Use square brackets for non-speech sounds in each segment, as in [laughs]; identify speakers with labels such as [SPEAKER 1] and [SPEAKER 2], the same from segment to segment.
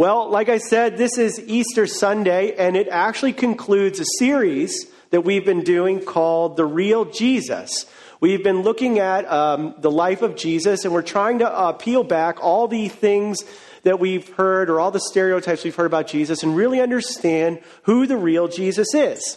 [SPEAKER 1] Well, like I said, this is Easter Sunday, and it actually concludes a series that we've been doing called The Real Jesus. We've been looking at um, the life of Jesus, and we're trying to uh, peel back all the things that we've heard or all the stereotypes we've heard about Jesus and really understand who the real Jesus is.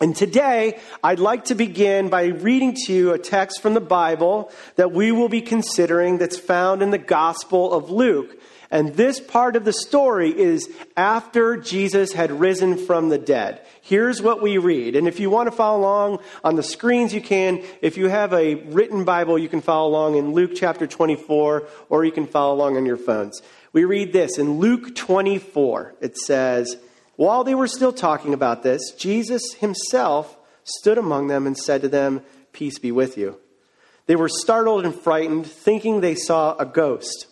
[SPEAKER 1] And today, I'd like to begin by reading to you a text from the Bible that we will be considering that's found in the Gospel of Luke. And this part of the story is after Jesus had risen from the dead. Here's what we read. And if you want to follow along on the screens, you can. If you have a written Bible, you can follow along in Luke chapter 24, or you can follow along on your phones. We read this in Luke 24. It says, While they were still talking about this, Jesus himself stood among them and said to them, Peace be with you. They were startled and frightened, thinking they saw a ghost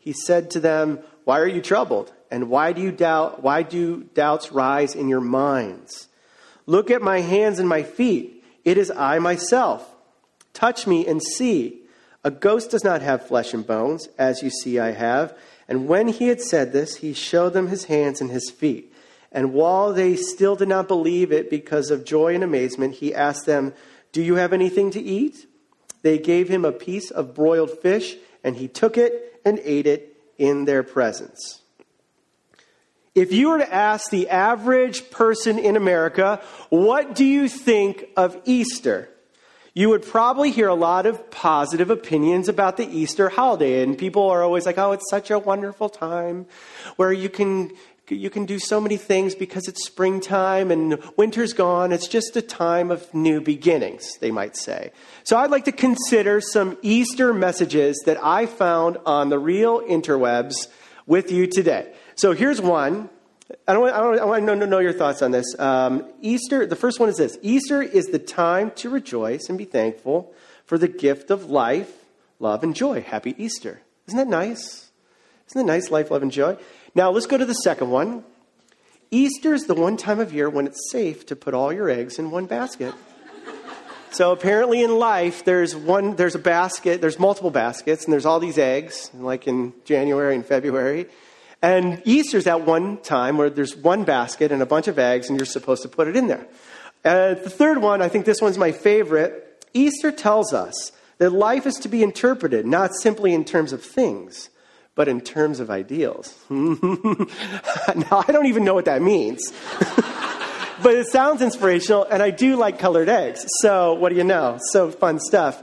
[SPEAKER 1] he said to them, Why are you troubled? And why do you doubt why do doubts rise in your minds? Look at my hands and my feet. It is I myself. Touch me and see. A ghost does not have flesh and bones, as you see I have. And when he had said this, he showed them his hands and his feet. And while they still did not believe it because of joy and amazement, he asked them, Do you have anything to eat? They gave him a piece of broiled fish, and he took it and ate it in their presence. If you were to ask the average person in America, what do you think of Easter? You would probably hear a lot of positive opinions about the Easter holiday. And people are always like, oh, it's such a wonderful time where you can you can do so many things because it's springtime and winter's gone. It's just a time of new beginnings, they might say. So I'd like to consider some Easter messages that I found on the real interwebs with you today. So here's one. I don't, I don't, I want to know, your thoughts on this. Um, Easter, the first one is this Easter is the time to rejoice and be thankful for the gift of life, love, and joy. Happy Easter. Isn't that nice? Isn't that nice, life, love, and joy? Now let's go to the second one. Easter is the one time of year when it's safe to put all your eggs in one basket. [laughs] So apparently in life, there's one, there's a basket, there's multiple baskets, and there's all these eggs, like in January and February. And Easter's that one time where there's one basket and a bunch of eggs, and you're supposed to put it in there. Uh, the third one, I think this one's my favorite. Easter tells us that life is to be interpreted not simply in terms of things, but in terms of ideals. [laughs] now, I don't even know what that means. [laughs] but it sounds inspirational, and I do like colored eggs. So, what do you know? So fun stuff.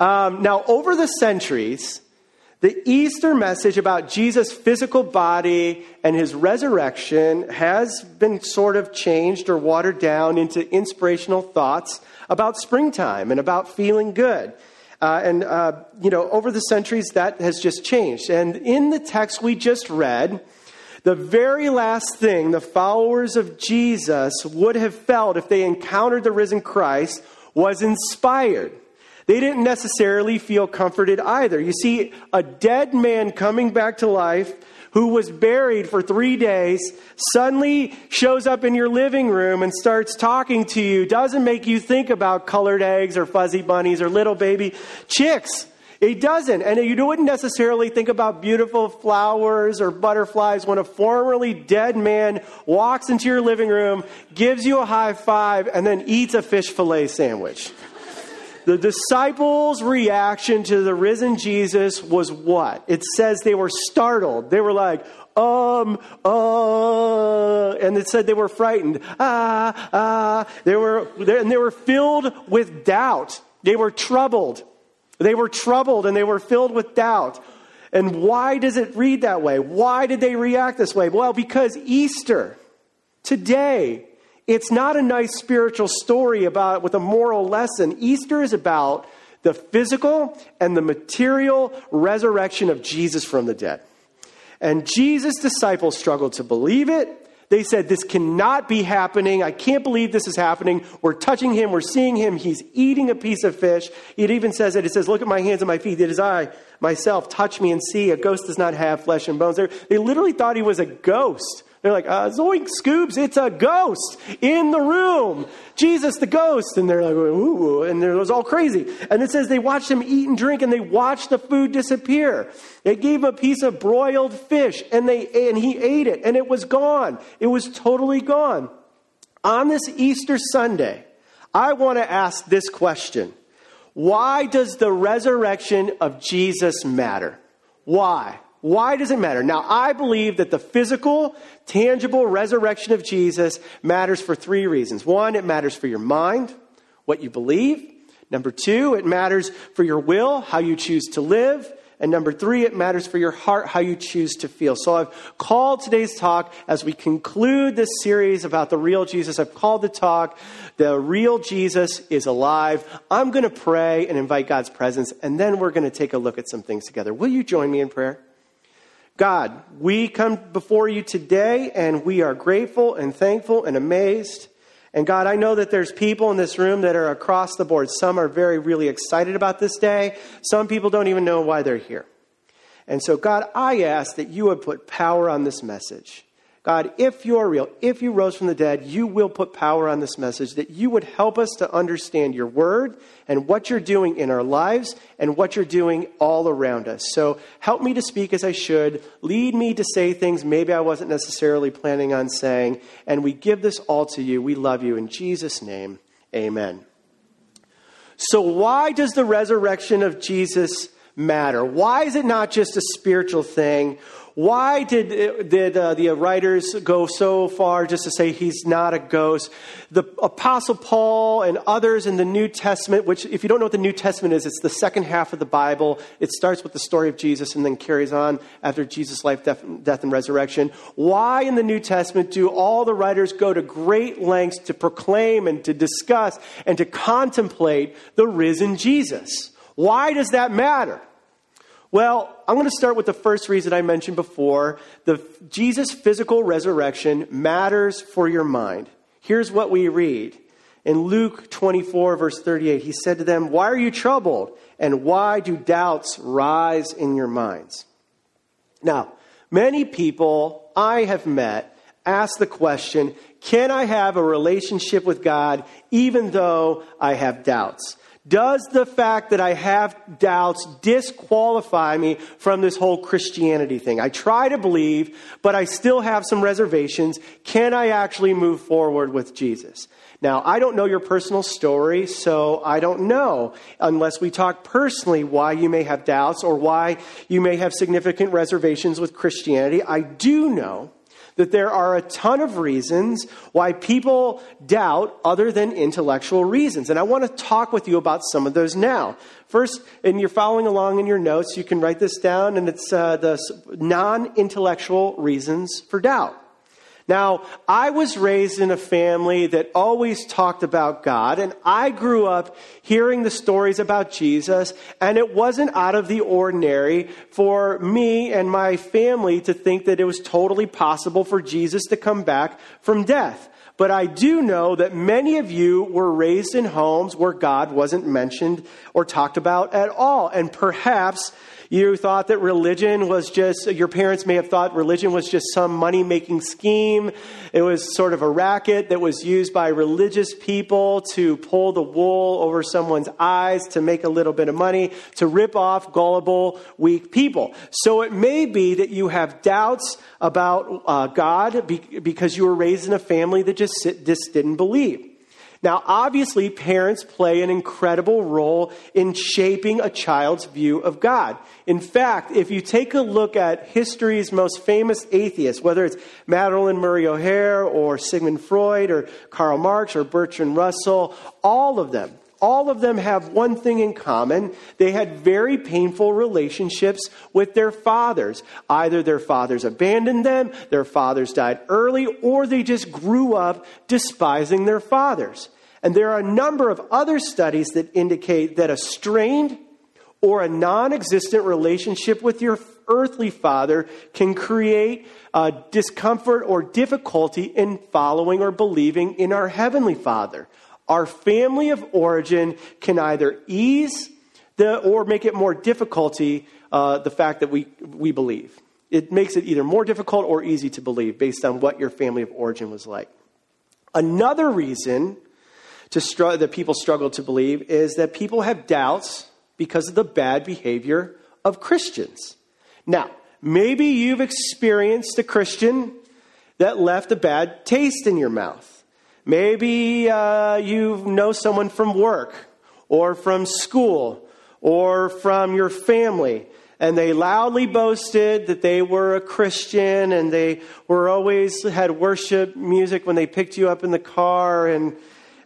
[SPEAKER 1] Um, now, over the centuries, the Easter message about Jesus' physical body and his resurrection has been sort of changed or watered down into inspirational thoughts about springtime and about feeling good. Uh, and, uh, you know, over the centuries, that has just changed. And in the text we just read, the very last thing the followers of Jesus would have felt if they encountered the risen Christ was inspired. They didn't necessarily feel comforted either. You see, a dead man coming back to life who was buried for three days suddenly shows up in your living room and starts talking to you, doesn't make you think about colored eggs or fuzzy bunnies or little baby chicks. It doesn't. And you wouldn't necessarily think about beautiful flowers or butterflies when a formerly dead man walks into your living room, gives you a high five, and then eats a fish fillet sandwich. The disciples' reaction to the risen Jesus was what? It says they were startled. They were like, um, uh, and it said they were frightened. Ah, ah. They were, and they were filled with doubt. They were troubled. They were troubled and they were filled with doubt. And why does it read that way? Why did they react this way? Well, because Easter, today, it's not a nice spiritual story about with a moral lesson. Easter is about the physical and the material resurrection of Jesus from the dead. And Jesus' disciples struggled to believe it. They said, This cannot be happening. I can't believe this is happening. We're touching him. We're seeing him. He's eating a piece of fish. It even says it. It says, Look at my hands and my feet. It is I, myself. Touch me and see. A ghost does not have flesh and bones. They literally thought he was a ghost They're like, uh, Zoink, Scoobs, it's a ghost in the room. Jesus, the ghost. And they're like, ooh, and it was all crazy. And it says they watched him eat and drink and they watched the food disappear. They gave him a piece of broiled fish and they, and he ate it and it was gone. It was totally gone. On this Easter Sunday, I want to ask this question. Why does the resurrection of Jesus matter? Why? Why does it matter? Now, I believe that the physical, tangible resurrection of Jesus matters for three reasons. One, it matters for your mind, what you believe. Number two, it matters for your will, how you choose to live. And number three, it matters for your heart how you choose to feel. So I've called today's talk as we conclude this series about the real Jesus. I've called the talk, The Real Jesus is Alive. I'm going to pray and invite God's presence, and then we're going to take a look at some things together. Will you join me in prayer? God, we come before you today and we are grateful and thankful and amazed. And God, I know that there's people in this room that are across the board. Some are very, really excited about this day. Some people don't even know why they're here. And so, God, I ask that you would put power on this message. God, if you're real, if you rose from the dead, you will put power on this message, that you would help us to understand your word and what you're doing in our lives and what you're doing all around us. So help me to speak as I should. Lead me to say things maybe I wasn't necessarily planning on saying. And we give this all to you. We love you. In Jesus' name, amen. So, why does the resurrection of Jesus matter? Why is it not just a spiritual thing? Why did, did uh, the writers go so far just to say he's not a ghost? The Apostle Paul and others in the New Testament, which, if you don't know what the New Testament is, it's the second half of the Bible. It starts with the story of Jesus and then carries on after Jesus' life, death, death and resurrection. Why in the New Testament do all the writers go to great lengths to proclaim and to discuss and to contemplate the risen Jesus? Why does that matter? Well, I'm going to start with the first reason I mentioned before. The Jesus' physical resurrection matters for your mind. Here's what we read. In Luke 24, verse 38, he said to them, Why are you troubled? And why do doubts rise in your minds? Now, many people I have met ask the question Can I have a relationship with God even though I have doubts? Does the fact that I have doubts disqualify me from this whole Christianity thing? I try to believe, but I still have some reservations. Can I actually move forward with Jesus? Now, I don't know your personal story, so I don't know, unless we talk personally, why you may have doubts or why you may have significant reservations with Christianity. I do know that there are a ton of reasons why people doubt other than intellectual reasons. And I want to talk with you about some of those now. First, and you're following along in your notes, you can write this down, and it's uh, the non intellectual reasons for doubt. Now, I was raised in a family that always talked about God, and I grew up hearing the stories about Jesus, and it wasn't out of the ordinary for me and my family to think that it was totally possible for Jesus to come back from death. But I do know that many of you were raised in homes where God wasn't mentioned or talked about at all. And perhaps you thought that religion was just, your parents may have thought religion was just some money making scheme. It was sort of a racket that was used by religious people to pull the wool over someone's eyes to make a little bit of money, to rip off gullible, weak people. So it may be that you have doubts about uh, God because you were raised in a family that just, just didn't believe. Now, obviously, parents play an incredible role in shaping a child's view of God. In fact, if you take a look at history's most famous atheists, whether it's Madalyn Murray O'Hair or Sigmund Freud or Karl Marx or Bertrand Russell, all of them, all of them have one thing in common. They had very painful relationships with their fathers. Either their fathers abandoned them, their fathers died early, or they just grew up despising their fathers. And there are a number of other studies that indicate that a strained or a non existent relationship with your earthly father can create uh, discomfort or difficulty in following or believing in our heavenly father. Our family of origin can either ease the, or make it more difficulty uh, the fact that we, we believe. It makes it either more difficult or easy to believe based on what your family of origin was like. Another reason to str- that people struggle to believe is that people have doubts because of the bad behavior of Christians. Now, maybe you've experienced a Christian that left a bad taste in your mouth. Maybe uh, you know someone from work or from school or from your family and they loudly boasted that they were a Christian and they were always had worship music when they picked you up in the car and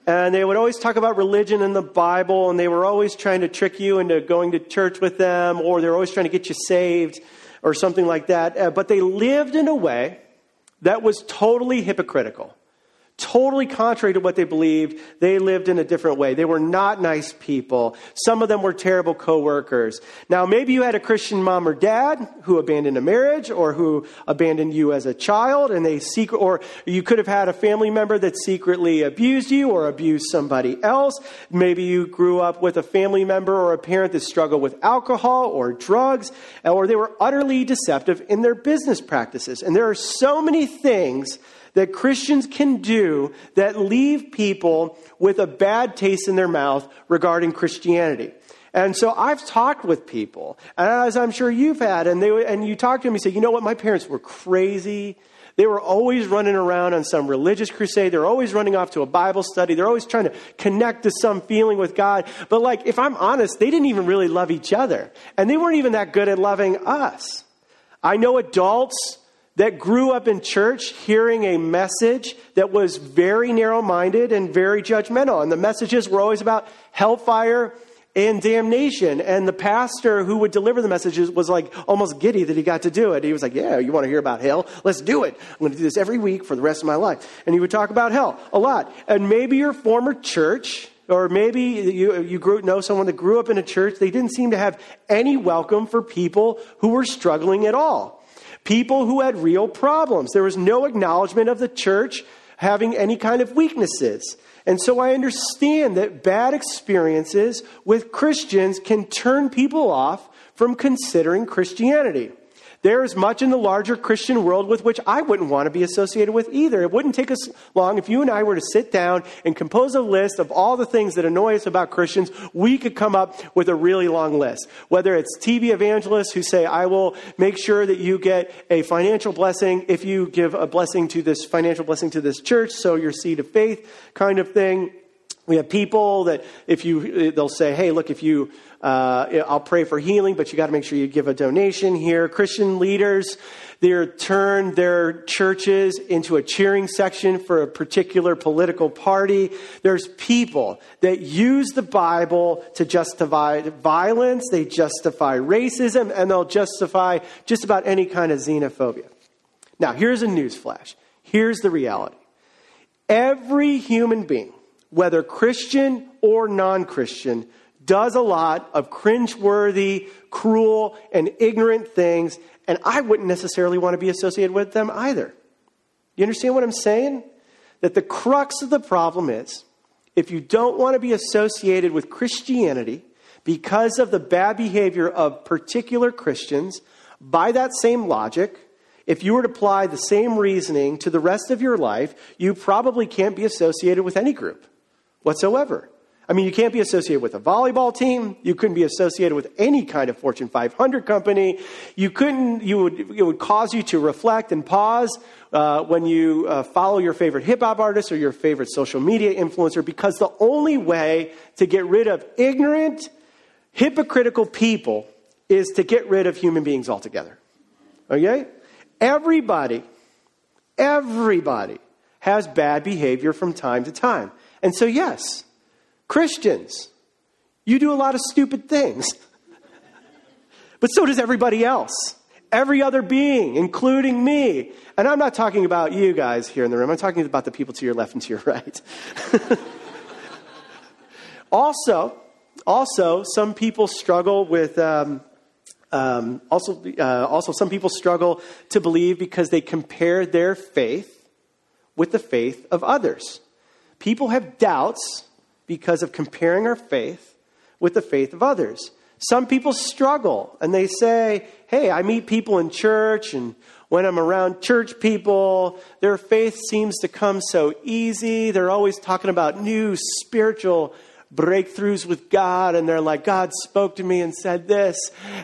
[SPEAKER 1] and they would always talk about religion and the Bible and they were always trying to trick you into going to church with them or they were always trying to get you saved or something like that. Uh, but they lived in a way that was totally hypocritical totally contrary to what they believed. They lived in a different way. They were not nice people. Some of them were terrible coworkers. Now, maybe you had a Christian mom or dad who abandoned a marriage or who abandoned you as a child and they secret, or you could have had a family member that secretly abused you or abused somebody else. Maybe you grew up with a family member or a parent that struggled with alcohol or drugs, or they were utterly deceptive in their business practices. And there are so many things that Christians can do that leave people with a bad taste in their mouth regarding Christianity. And so I've talked with people, and as I'm sure you've had, and, they, and you talk to them, you say, you know what, my parents were crazy. They were always running around on some religious crusade. They're always running off to a Bible study. They're always trying to connect to some feeling with God. But, like, if I'm honest, they didn't even really love each other. And they weren't even that good at loving us. I know adults that grew up in church hearing a message that was very narrow minded and very judgmental. And the messages were always about hellfire and damnation. And the pastor who would deliver the messages was like almost giddy that he got to do it. He was like, Yeah, you want to hear about hell? Let's do it. I'm going to do this every week for the rest of my life. And he would talk about hell a lot. And maybe your former church, or maybe you, you grew, know someone that grew up in a church, they didn't seem to have any welcome for people who were struggling at all people who had real problems. There was no acknowledgement of the church having any kind of weaknesses. And so I understand that bad experiences with Christians can turn people off from considering Christianity. There is much in the larger Christian world with which I wouldn't want to be associated with either. It wouldn't take us long if you and I were to sit down and compose a list of all the things that annoy us about Christians. We could come up with a really long list. Whether it's TV evangelists who say, I will make sure that you get a financial blessing if you give a blessing to this financial blessing to this church, so your seed of faith kind of thing. We have people that if you, they'll say, hey, look, if you uh, I'll pray for healing, but you got to make sure you give a donation here. Christian leaders, they turn their churches into a cheering section for a particular political party. There's people that use the Bible to justify violence, they justify racism, and they'll justify just about any kind of xenophobia. Now, here's a news flash. Here's the reality. Every human being, whether Christian or non Christian, does a lot of cringeworthy, cruel, and ignorant things, and I wouldn't necessarily want to be associated with them either. You understand what I'm saying? That the crux of the problem is if you don't want to be associated with Christianity because of the bad behavior of particular Christians, by that same logic, if you were to apply the same reasoning to the rest of your life, you probably can't be associated with any group whatsoever. I mean, you can't be associated with a volleyball team. You couldn't be associated with any kind of Fortune 500 company. You couldn't, you would, it would cause you to reflect and pause uh, when you uh, follow your favorite hip hop artist or your favorite social media influencer because the only way to get rid of ignorant, hypocritical people is to get rid of human beings altogether. Okay? Everybody, everybody has bad behavior from time to time. And so, yes, Christians, you do a lot of stupid things. [laughs] but so does everybody else. Every other being, including me. And I'm not talking about you guys here in the room, I'm talking about the people to your left and to your [laughs] right. also, also, some people struggle with. Um, um, also, uh, also, some people struggle to believe because they compare their faith with the faith of others. People have doubts because of comparing our faith with the faith of others. Some people struggle and they say, Hey, I meet people in church, and when I'm around church people, their faith seems to come so easy. They're always talking about new spiritual breakthroughs with God, and they're like, God spoke to me and said this,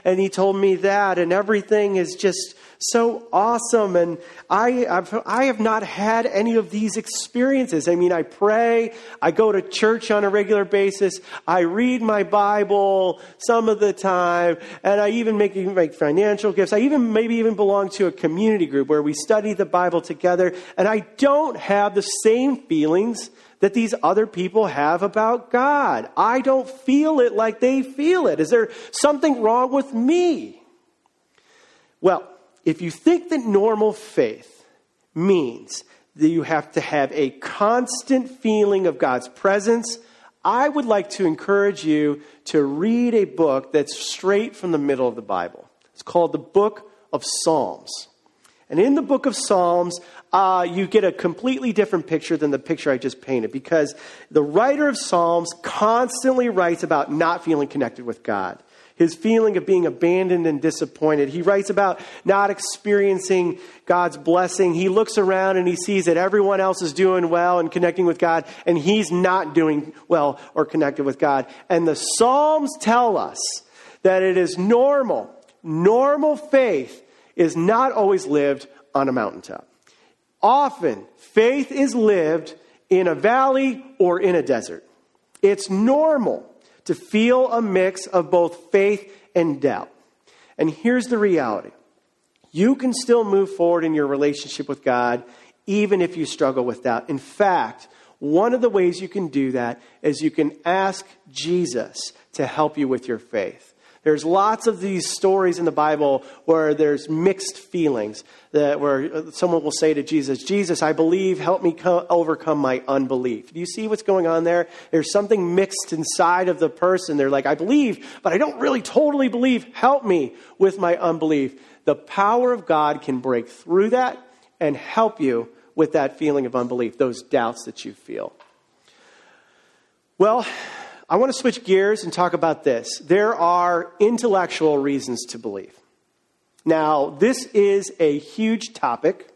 [SPEAKER 1] and He told me that, and everything is just so awesome. And I, I've, I have not had any of these experiences. I mean, I pray, I go to church on a regular basis, I read my Bible some of the time, and I even make, make financial gifts. I even maybe even belong to a community group where we study the Bible together, and I don't have the same feelings that these other people have about God. I don't feel it like they feel it. Is there something wrong with me? Well, if you think that normal faith means that you have to have a constant feeling of God's presence, I would like to encourage you to read a book that's straight from the middle of the Bible. It's called the Book of Psalms. And in the book of Psalms, uh, you get a completely different picture than the picture I just painted because the writer of Psalms constantly writes about not feeling connected with God. His feeling of being abandoned and disappointed. He writes about not experiencing God's blessing. He looks around and he sees that everyone else is doing well and connecting with God, and he's not doing well or connected with God. And the Psalms tell us that it is normal, normal faith is not always lived on a mountaintop. Often, faith is lived in a valley or in a desert. It's normal to feel a mix of both faith and doubt. And here's the reality you can still move forward in your relationship with God even if you struggle with doubt. In fact, one of the ways you can do that is you can ask Jesus to help you with your faith. There's lots of these stories in the Bible where there's mixed feelings, that where uh, someone will say to Jesus, Jesus, I believe, help me co- overcome my unbelief. Do you see what's going on there? There's something mixed inside of the person. They're like, I believe, but I don't really totally believe. Help me with my unbelief. The power of God can break through that and help you with that feeling of unbelief, those doubts that you feel. Well, I want to switch gears and talk about this. There are intellectual reasons to believe. Now, this is a huge topic.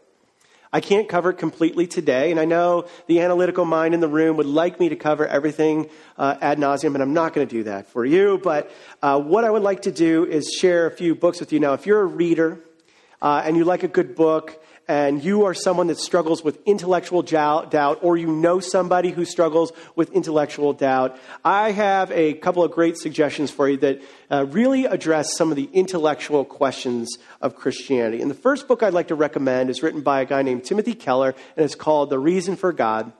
[SPEAKER 1] I can't cover it completely today, and I know the analytical mind in the room would like me to cover everything uh, ad nauseum, and I'm not going to do that for you. But uh, what I would like to do is share a few books with you. Now, if you're a reader uh, and you like a good book, and you are someone that struggles with intellectual doubt, or you know somebody who struggles with intellectual doubt, I have a couple of great suggestions for you that uh, really address some of the intellectual questions of Christianity. And the first book I'd like to recommend is written by a guy named Timothy Keller, and it's called The Reason for God.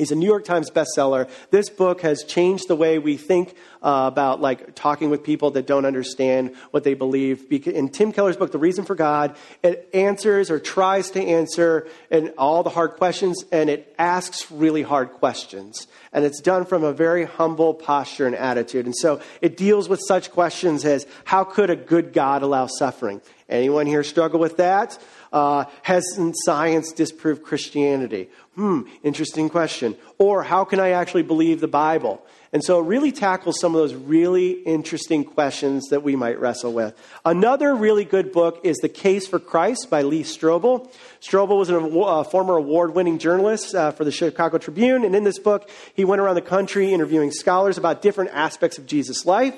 [SPEAKER 1] He's a New York Times bestseller. This book has changed the way we think uh, about like talking with people that don't understand what they believe. In Tim Keller's book, The Reason for God, it answers or tries to answer and all the hard questions, and it asks really hard questions. And it's done from a very humble posture and attitude. And so it deals with such questions as how could a good God allow suffering? Anyone here struggle with that? Uh, hasn't science disproved Christianity? Hmm, interesting question. Or how can I actually believe the Bible? And so it really tackles some of those really interesting questions that we might wrestle with. Another really good book is The Case for Christ by Lee Strobel. Strobel was a uh, former award winning journalist uh, for the Chicago Tribune. And in this book, he went around the country interviewing scholars about different aspects of Jesus' life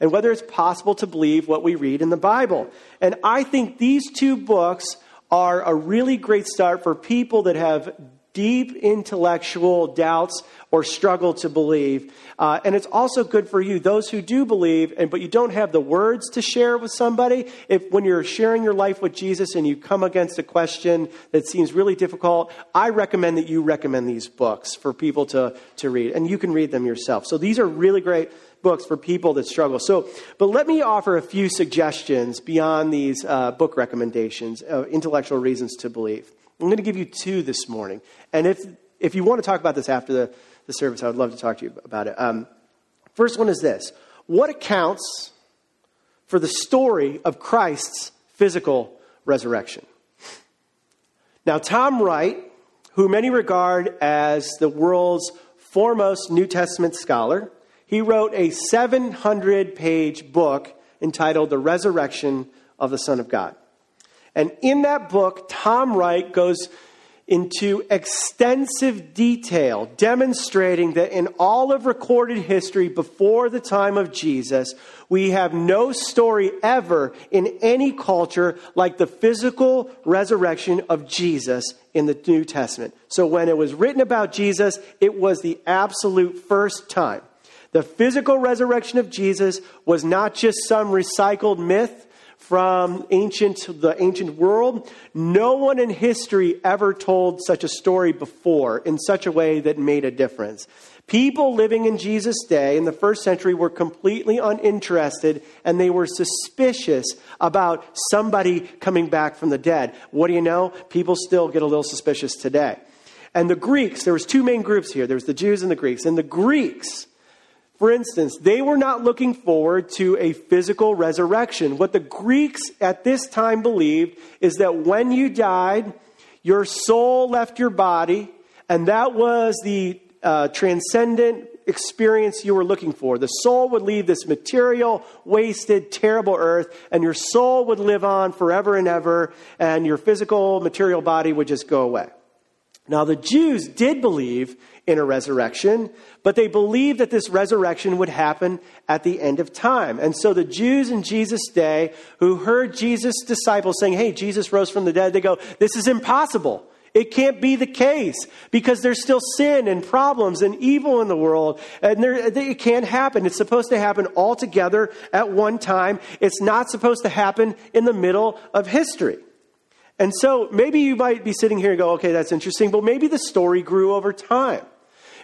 [SPEAKER 1] and whether it's possible to believe what we read in the Bible. And I think these two books are a really great start for people that have deep intellectual doubts or struggle to believe. Uh, and it's also good for you, those who do believe, and but you don't have the words to share with somebody. If when you're sharing your life with Jesus and you come against a question that seems really difficult, I recommend that you recommend these books for people to, to read, and you can read them yourself. So these are really great books for people that struggle. So, but let me offer a few suggestions beyond these uh, book recommendations, uh, intellectual reasons to believe. I'm going to give you two this morning. And if, if you want to talk about this after the, the service, I would love to talk to you about it. Um, first one is this What accounts for the story of Christ's physical resurrection? Now, Tom Wright, who many regard as the world's foremost New Testament scholar, He wrote a 700 page book entitled The Resurrection of the Son of God. And in that book, Tom Wright goes into extensive detail, demonstrating that in all of recorded history before the time of Jesus, we have no story ever in any culture like the physical resurrection of Jesus in the New Testament. So when it was written about Jesus, it was the absolute first time. The physical resurrection of Jesus was not just some recycled myth from ancient the ancient world. No one in history ever told such a story before in such a way that made a difference. People living in Jesus' day in the first century were completely uninterested and they were suspicious about somebody coming back from the dead. What do you know? People still get a little suspicious today. And the Greeks, there was two main groups here. There was the Jews and the Greeks. And the Greeks for instance, they were not looking forward to a physical resurrection. What the Greeks at this time believed is that when you died, your soul left your body, and that was the uh, transcendent experience you were looking for. The soul would leave this material, wasted, terrible earth, and your soul would live on forever and ever, and your physical, material body would just go away. Now, the Jews did believe in a resurrection, but they believed that this resurrection would happen at the end of time. And so the Jews in Jesus' day who heard Jesus' disciples saying, Hey, Jesus rose from the dead, they go, This is impossible. It can't be the case because there's still sin and problems and evil in the world, and there, it can't happen. It's supposed to happen all together at one time. It's not supposed to happen in the middle of history. And so maybe you might be sitting here and go, okay, that's interesting, but maybe the story grew over time.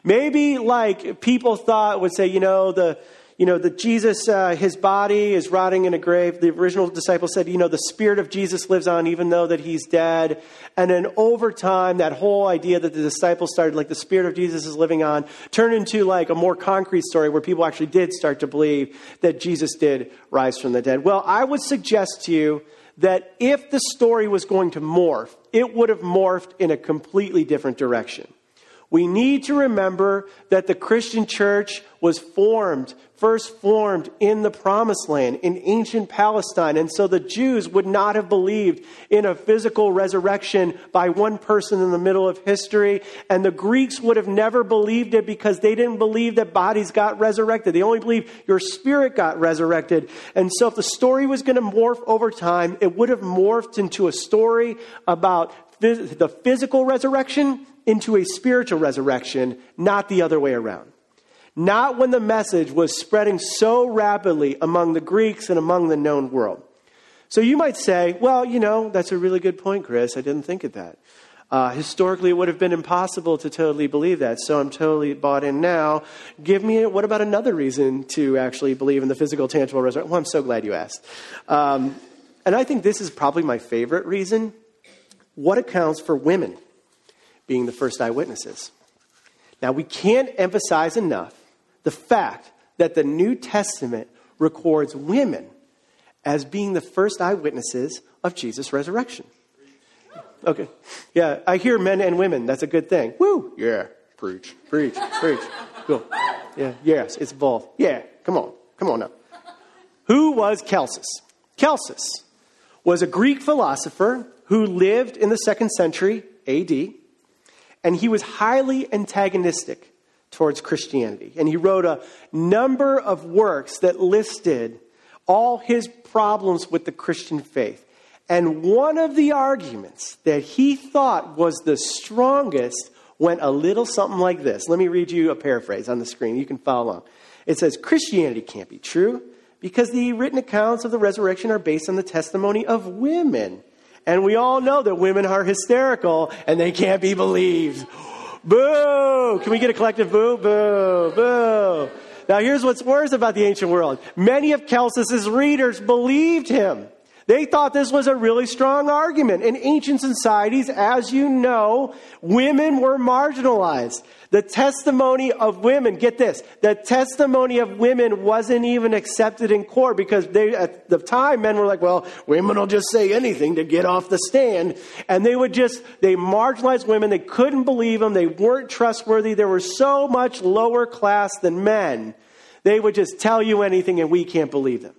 [SPEAKER 1] Maybe like people thought would say, you know, the you know, the Jesus, uh, his body is rotting in a grave. The original disciple said, you know, the spirit of Jesus lives on even though that he's dead. And then over time, that whole idea that the disciples started, like the spirit of Jesus is living on, turned into like a more concrete story where people actually did start to believe that Jesus did rise from the dead. Well, I would suggest to you that if the story was going to morph, it would have morphed in a completely different direction. We need to remember that the Christian church was formed, first formed in the promised land, in ancient Palestine. And so the Jews would not have believed in a physical resurrection by one person in the middle of history. And the Greeks would have never believed it because they didn't believe that bodies got resurrected. They only believed your spirit got resurrected. And so if the story was going to morph over time, it would have morphed into a story about the physical resurrection into a spiritual resurrection, not the other way around. Not when the message was spreading so rapidly among the Greeks and among the known world. So you might say, well, you know, that's a really good point, Chris. I didn't think of that. Uh, historically, it would have been impossible to totally believe that, so I'm totally bought in now. Give me, what about another reason to actually believe in the physical, tangible resurrection? Well, I'm so glad you asked. Um, and I think this is probably my favorite reason. What accounts for women being the first eyewitnesses. Now, we can't emphasize enough the fact that the New Testament records women as being the first eyewitnesses of Jesus' resurrection. Okay. Yeah, I hear men and women. That's a good thing. Woo! Yeah. Preach, preach, preach. Cool. Yeah, yes, it's both. Yeah, come on. Come on now. Who was Celsus? Celsus was a Greek philosopher who lived in the second century AD and he was highly antagonistic towards Christianity. And he wrote a number of works that listed all his problems with the Christian faith. And one of the arguments that he thought was the strongest went a little something like this. Let me read you a paraphrase on the screen. You can follow along. It says Christianity can't be true because the written accounts of the resurrection are based on the testimony of women and we all know that women are hysterical and they can't be believed. Boo! Can we get a collective boo? Boo! Boo! Now here's what's worse about the ancient world. Many of Celsus's readers believed him. They thought this was a really strong argument. In ancient societies, as you know, women were marginalized. The testimony of women, get this, the testimony of women wasn't even accepted in court because they, at the time, men were like, well, women will just say anything to get off the stand. And they would just, they marginalized women. They couldn't believe them. They weren't trustworthy. They were so much lower class than men They would just tell you anything and we can't believe them.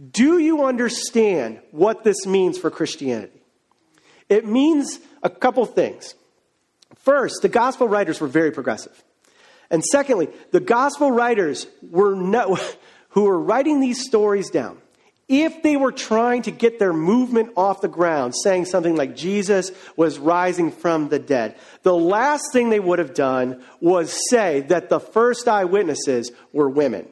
[SPEAKER 1] Do you understand what this means for Christianity? It means a couple things. First, the gospel writers were very progressive. And secondly, the gospel writers were no, [laughs] who were writing these stories down. If they were trying to get their movement off the ground, saying something like Jesus was rising from the dead, the last thing they would have done was say that the first eyewitnesses were women.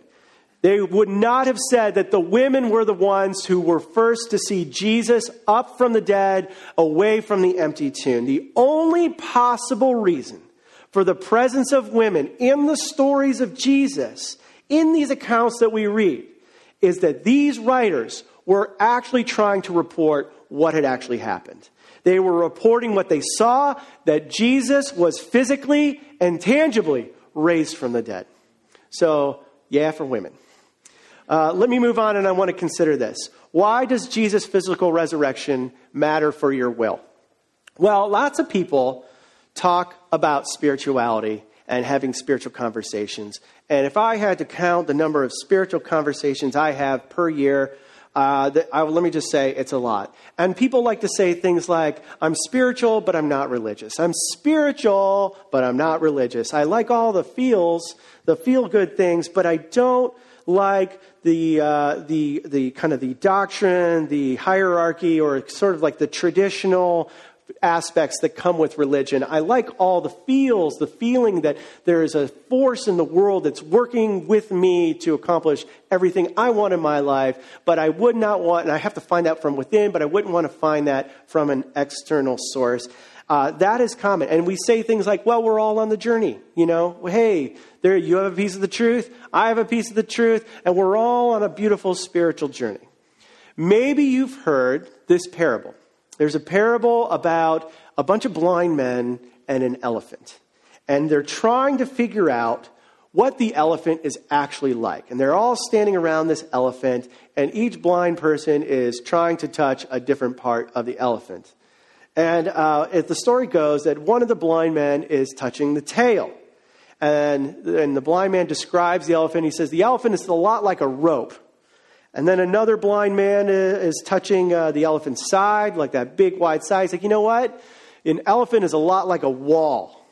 [SPEAKER 1] They would not have said that the women were the ones who were first to see Jesus up from the dead, away from the empty tomb. The only possible reason for the presence of women in the stories of Jesus, in these accounts that we read, is that these writers were actually trying to report what had actually happened. They were reporting what they saw that Jesus was physically and tangibly raised from the dead. So, yeah, for women. Uh, let me move on and I want to consider this. Why does Jesus' physical resurrection matter for your will? Well, lots of people talk about spirituality and having spiritual conversations. And if I had to count the number of spiritual conversations I have per year, uh, I, let me just say it's a lot. And people like to say things like, I'm spiritual, but I'm not religious. I'm spiritual, but I'm not religious. I like all the feels, the feel good things, but I don't like the, uh, the, the kind of the doctrine, the hierarchy, or sort of like the traditional aspects that come with religion. I like all the feels, the feeling that there is a force in the world that's working with me to accomplish everything I want in my life, but I would not want, and I have to find out from within, but I wouldn't want to find that from an external source. Uh, that is common. And we say things like, well, we're all on the journey. You know, hey, there, you have a piece of the truth, I have a piece of the truth, and we're all on a beautiful spiritual journey. Maybe you've heard this parable. There's a parable about a bunch of blind men and an elephant. And they're trying to figure out what the elephant is actually like. And they're all standing around this elephant, and each blind person is trying to touch a different part of the elephant. And uh, the story goes that one of the blind men is touching the tail. And, and the blind man describes the elephant. He says, The elephant is a lot like a rope. And then another blind man is touching uh, the elephant's side, like that big wide side. He's like, you know what? An elephant is a lot like a wall.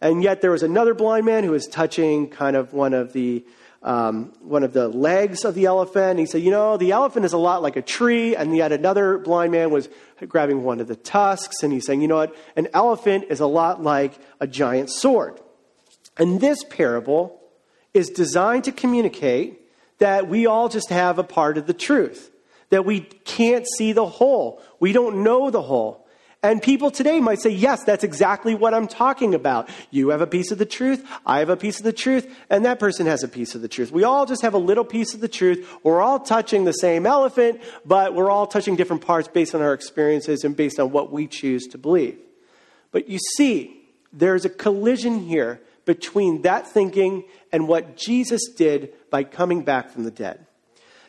[SPEAKER 1] And yet there was another blind man who was touching kind of one of the um, one of the legs of the elephant. He said, you know, the elephant is a lot like a tree. And yet another blind man was grabbing one of the tusks, and he's saying, you know what? An elephant is a lot like a giant sword. And this parable is designed to communicate that we all just have a part of the truth, that we can't see the whole, we don't know the whole. And people today might say, yes, that's exactly what I'm talking about. You have a piece of the truth, I have a piece of the truth, and that person has a piece of the truth. We all just have a little piece of the truth. We're all touching the same elephant, but we're all touching different parts based on our experiences and based on what we choose to believe. But you see, there's a collision here between that thinking and what Jesus did by coming back from the dead.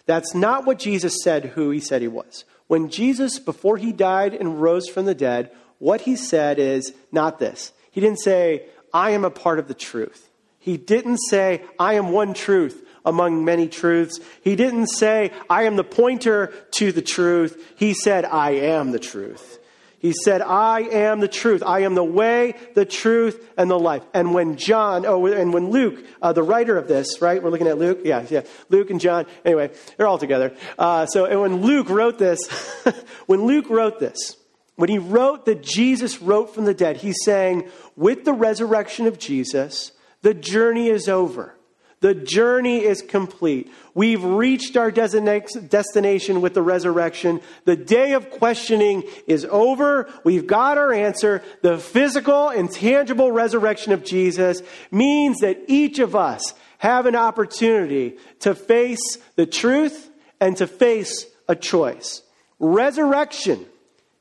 [SPEAKER 1] That's not what Jesus said who he said he was. When Jesus, before he died and rose from the dead, what he said is not this. He didn't say, I am a part of the truth. He didn't say, I am one truth among many truths. He didn't say, I am the pointer to the truth. He said, I am the truth. He said, I am the truth. I am the way, the truth, and the life. And when John, oh, and when Luke, uh, the writer of this, right? We're looking at Luke? Yeah, yeah. Luke and John. Anyway, they're all together. Uh, so, and when Luke wrote this, [laughs] when Luke wrote this, when he wrote that Jesus wrote from the dead, he's saying, with the resurrection of Jesus, the journey is over. The journey is complete. We've reached our destination with the resurrection. The day of questioning is over. We've got our answer. The physical and tangible resurrection of Jesus means that each of us have an opportunity to face the truth and to face a choice. Resurrection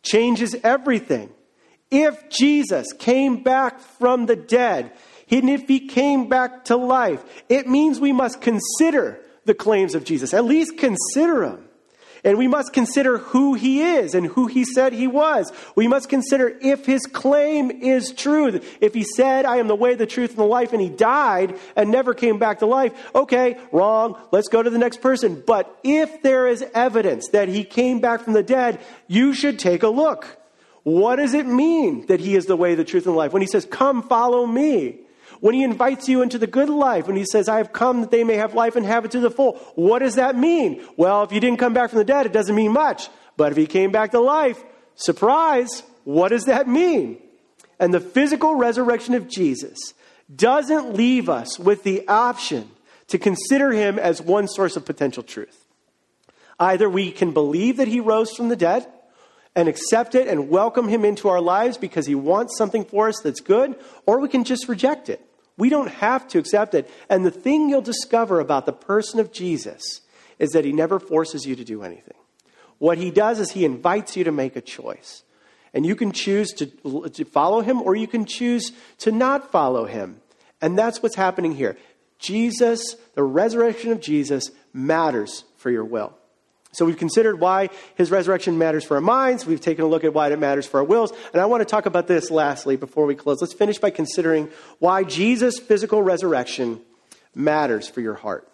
[SPEAKER 1] changes everything. If Jesus came back from the dead, and if he came back to life, it means we must consider the claims of Jesus, at least consider them. And we must consider who he is and who he said he was. We must consider if his claim is true. If he said, I am the way, the truth, and the life, and he died and never came back to life, okay, wrong. Let's go to the next person. But if there is evidence that he came back from the dead, you should take a look. What does it mean that he is the way, the truth, and the life? When he says, Come, follow me. When he invites you into the good life, when he says, I have come that they may have life and have it to the full, what does that mean? Well, if you didn't come back from the dead, it doesn't mean much. But if he came back to life, surprise, what does that mean? And the physical resurrection of Jesus doesn't leave us with the option to consider him as one source of potential truth. Either we can believe that he rose from the dead and accept it and welcome him into our lives because he wants something for us that's good, or we can just reject it. We don't have to accept it. And the thing you'll discover about the person of Jesus is that he never forces you to do anything. What he does is he invites you to make a choice. And you can choose to, to follow him or you can choose to not follow him. And that's what's happening here. Jesus, the resurrection of Jesus, matters for your will. So we've considered why his resurrection matters for our minds. We've taken a look at why it matters for our wills. And I want to talk about this lastly before we close. Let's finish by considering why Jesus' physical resurrection matters for your heart.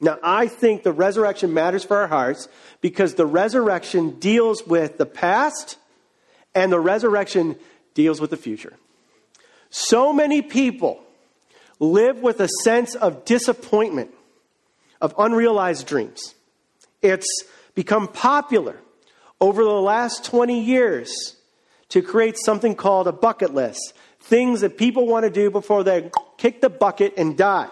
[SPEAKER 1] Now, I think the resurrection matters for our hearts because the resurrection deals with the past and the resurrection deals with the future. So many people live with a sense of disappointment, of unrealized dreams. It's become popular over the last 20 years to create something called a bucket list things that people want to do before they kick the bucket and die.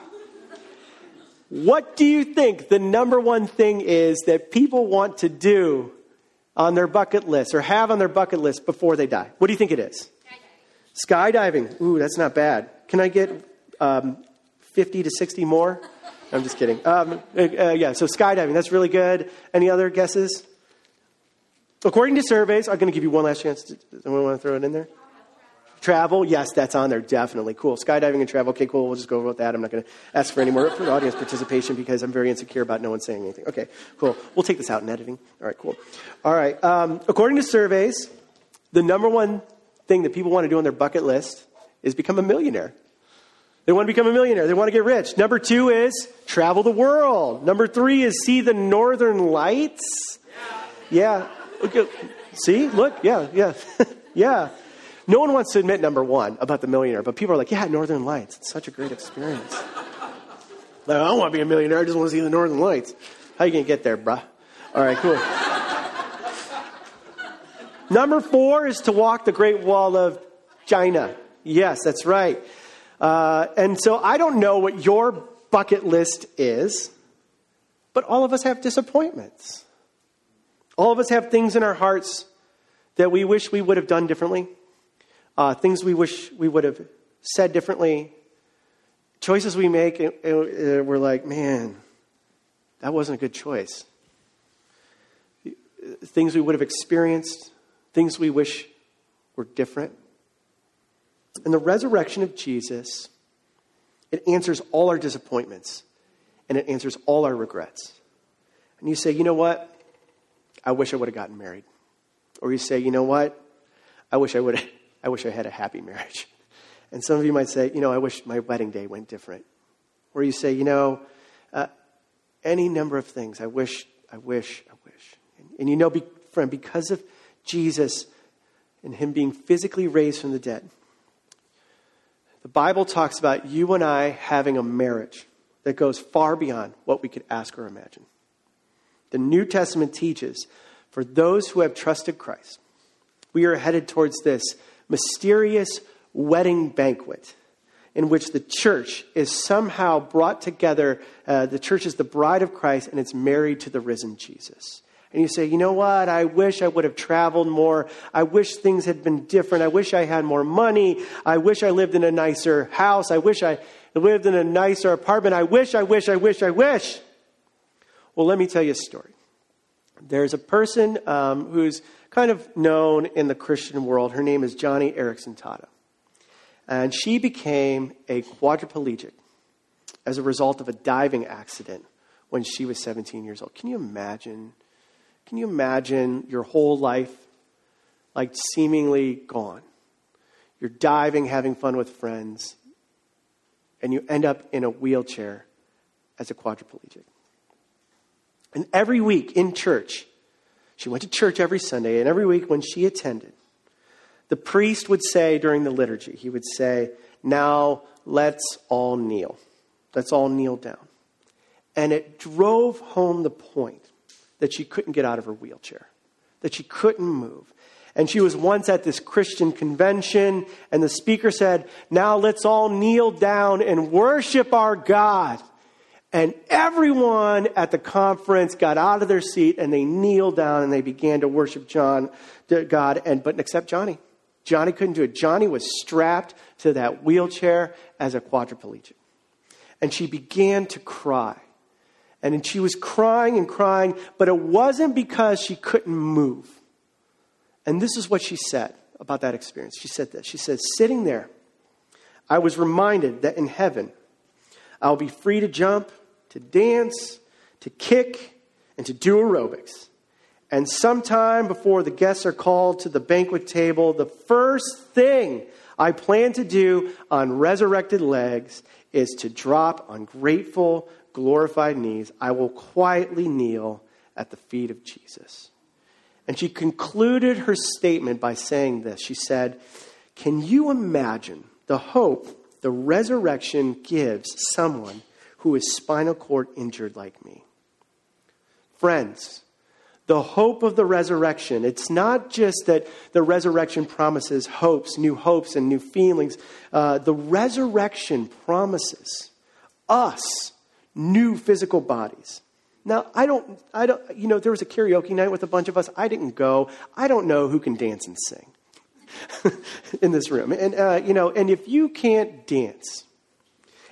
[SPEAKER 1] What do you think the number one thing is that people want to do on their bucket list or have on their bucket list before they die? What do you think it is? Skydiving. Skydiving. Ooh, that's not bad. Can I get um, 50 to 60 more? I'm just kidding. Um, uh, uh, yeah, so skydiving, that's really good. Any other guesses? According to surveys, I'm going to give you one last chance. Someone want to throw it in there? Travel, yes, that's on there, definitely. Cool. Skydiving and travel, okay, cool. We'll just go over with that. I'm not going to ask for any more for audience participation because I'm very insecure about no one saying anything. Okay, cool. We'll take this out in editing. All right, cool. All right. Um, according to surveys, the number one thing that people want to do on their bucket list is become a millionaire. They want to become a millionaire. They want to get rich. Number two is travel the world. Number three is see the northern lights. Yeah. Okay. See? Look. Yeah. Yeah. [laughs] yeah. No one wants to admit number one about the millionaire, but people are like, yeah, northern lights. It's such a great experience. like, I don't want to be a millionaire. I just want to see the northern lights. How you going to get there, bruh? All right, cool. Number four is to walk the Great Wall of China. Yes, that's right. Uh, and so I don't know what your bucket list is, but all of us have disappointments. All of us have things in our hearts that we wish we would have done differently, uh, things we wish we would have said differently, choices we make, and, and we're like, man, that wasn't a good choice. Things we would have experienced, things we wish were different. And the resurrection of Jesus, it answers all our disappointments and it answers all our regrets. And you say, you know what? I wish I would have gotten married. Or you say, you know what? I wish I would [laughs] I wish I had a happy marriage. [laughs] And some of you might say, you know, I wish my wedding day went different. Or you say, you know, uh, any number of things. I wish, I wish, I wish. And, and you know, be, friend, because of Jesus and him being physically raised from the dead, the Bible talks about you and I having a marriage that goes far beyond what we could ask or imagine. The New Testament teaches for those who have trusted Christ, we are headed towards this mysterious wedding banquet in which the church is somehow brought together. Uh, the church is the bride of Christ and it's married to the risen Jesus and you say, you know what? I wish I would have traveled more. I wish things had been different. I wish I had more money. I wish I lived in a nicer house. I wish I lived in a nicer apartment. I wish, I wish, I wish, I wish. Well, let me tell you a story. There's a person um, who's kind of known in the Christian world. Her name is Joni Eareckson Tada. And she became a quadriplegic as a result of a diving accident when she was 17 years old. Can you imagine? Can you imagine your whole life like seemingly gone? You're diving, having fun with friends, and you end up in a wheelchair as a quadriplegic. And every week in church, she went to church every Sunday, and every week when she attended, the priest would say during the liturgy, he would say, Now let's all kneel. Let's all kneel down. And it drove home the point that she couldn't get out of her wheelchair, that she couldn't move. And she was once at this Christian convention, and the speaker said, Now let's all kneel down and worship our God. And everyone at the conference got out of their seat and they kneeled down and they began to worship John, God, and but except Joni. Joni couldn't do it. Joni was strapped to that wheelchair as a quadriplegic. And she began to cry. And she was crying and crying, but it wasn't because she couldn't move. And this is what she said about that experience. She said this. She said, Sitting there, I was reminded that in heaven, I'll be free to jump, to dance, to kick, and to do aerobics. And sometime before the guests are called to the banquet table, the first thing I plan to do on resurrected legs is to drop on grateful, glorified knees. I will quietly kneel at the feet of Jesus. And she concluded her statement by saying this. She said, Can you imagine the hope the resurrection gives someone who is spinal cord injured like me? Friends, the hope of the resurrection. It's not just that the resurrection promises hopes, new hopes, and new feelings. Uh, the resurrection promises us new physical bodies. Now, I don't, I don't, you know, there was a karaoke night with a bunch of us. I didn't go. I don't know who can dance and sing [laughs] in this room. And, uh, you know, and if you can't dance,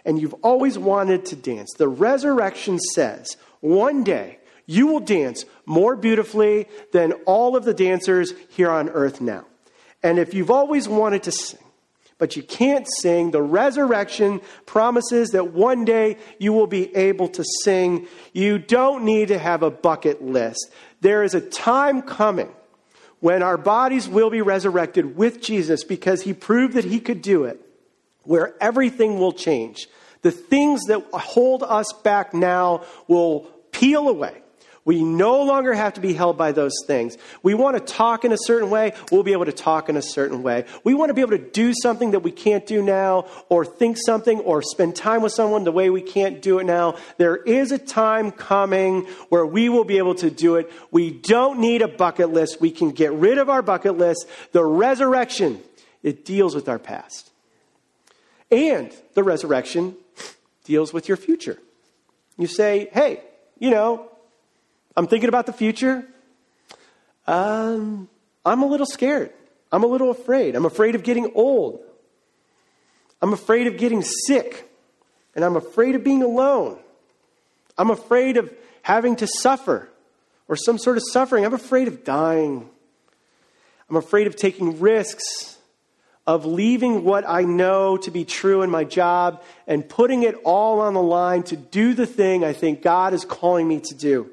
[SPEAKER 1] and you've always wanted to dance, the resurrection says one day you will dance more beautifully than all of the dancers here on earth now. And if you've always wanted to sing, but you can't sing. The resurrection promises that one day you will be able to sing. You don't need to have a bucket list. There is a time coming when our bodies will be resurrected with Jesus because he proved that he could do it, where everything will change. The things that hold us back now will peel away. We no longer have to be held by those things. We want to talk in a certain way, we'll be able to talk in a certain way. We want to be able to do something that we can't do now, or think something, or spend time with someone the way we can't do it now. There is a time coming where we will be able to do it. We don't need a bucket list. We can get rid of our bucket list. The resurrection, it deals with our past. And the resurrection deals with your future. You say, hey, you know, I'm thinking about the future. Um, I'm a little scared. I'm a little afraid. I'm afraid of getting old. I'm afraid of getting sick. And I'm afraid of being alone. I'm afraid of having to suffer or some sort of suffering. I'm afraid of dying. I'm afraid of taking risks, of leaving what I know to be true in my job and putting it all on the line to do the thing I think God is calling me to do.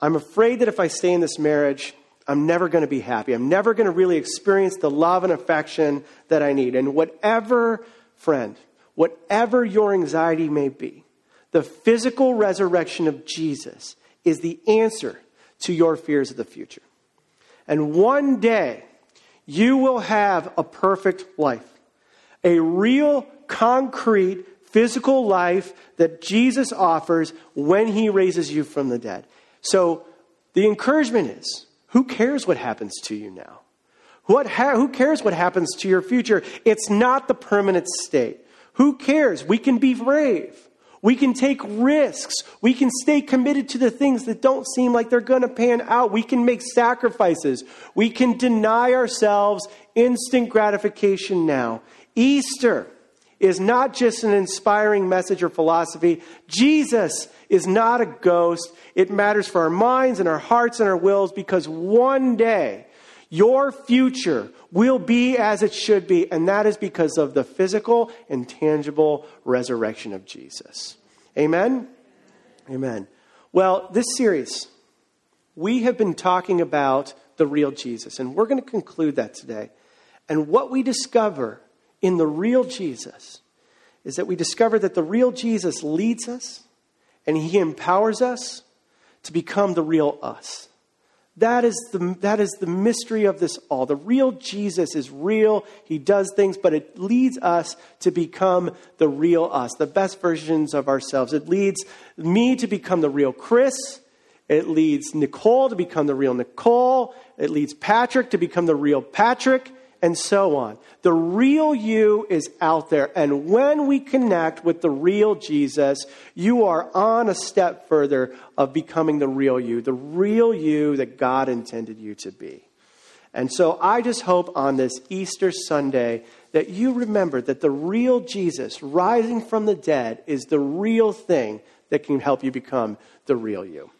[SPEAKER 1] I'm afraid that if I stay in this marriage, I'm never going to be happy. I'm never going to really experience the love and affection that I need. And whatever, friend, whatever your anxiety may be, the physical resurrection of Jesus is the answer to your fears of the future. And one day, you will have a perfect life, a real, concrete, physical life that Jesus offers when he raises you from the dead. So the encouragement is who cares what happens to you now? What ha- who cares what happens to your future? It's not the permanent state. Who cares? We can be brave. We can take risks. We can stay committed to the things that don't seem like they're going to pan out. We can make sacrifices. We can deny ourselves instant gratification now. Easter is not just an inspiring message or philosophy. Jesus is not a ghost. It matters for our minds and our hearts and our wills because one day your future will be as it should be, and that is because of the physical and tangible resurrection of Jesus. Amen? Amen. Well, this series, we have been talking about the real Jesus, and we're going to conclude that today. And what we discover in the real Jesus is that we discover that the real Jesus leads us and he empowers us to become the real us. That is, the, that is the mystery of this all. The real Jesus is real. He does things, but it leads us to become the real us, the best versions of ourselves. It leads me to become the real Chris. It leads Nicole to become the real Nicole. It leads Patrick to become the real Patrick and so on. The real you is out there. And when we connect with the real Jesus, you are on a step further of becoming the real you, the real you that God intended you to be. And so I just hope on this Easter Sunday that you remember that the real Jesus rising from the dead is the real thing that can help you become the real you.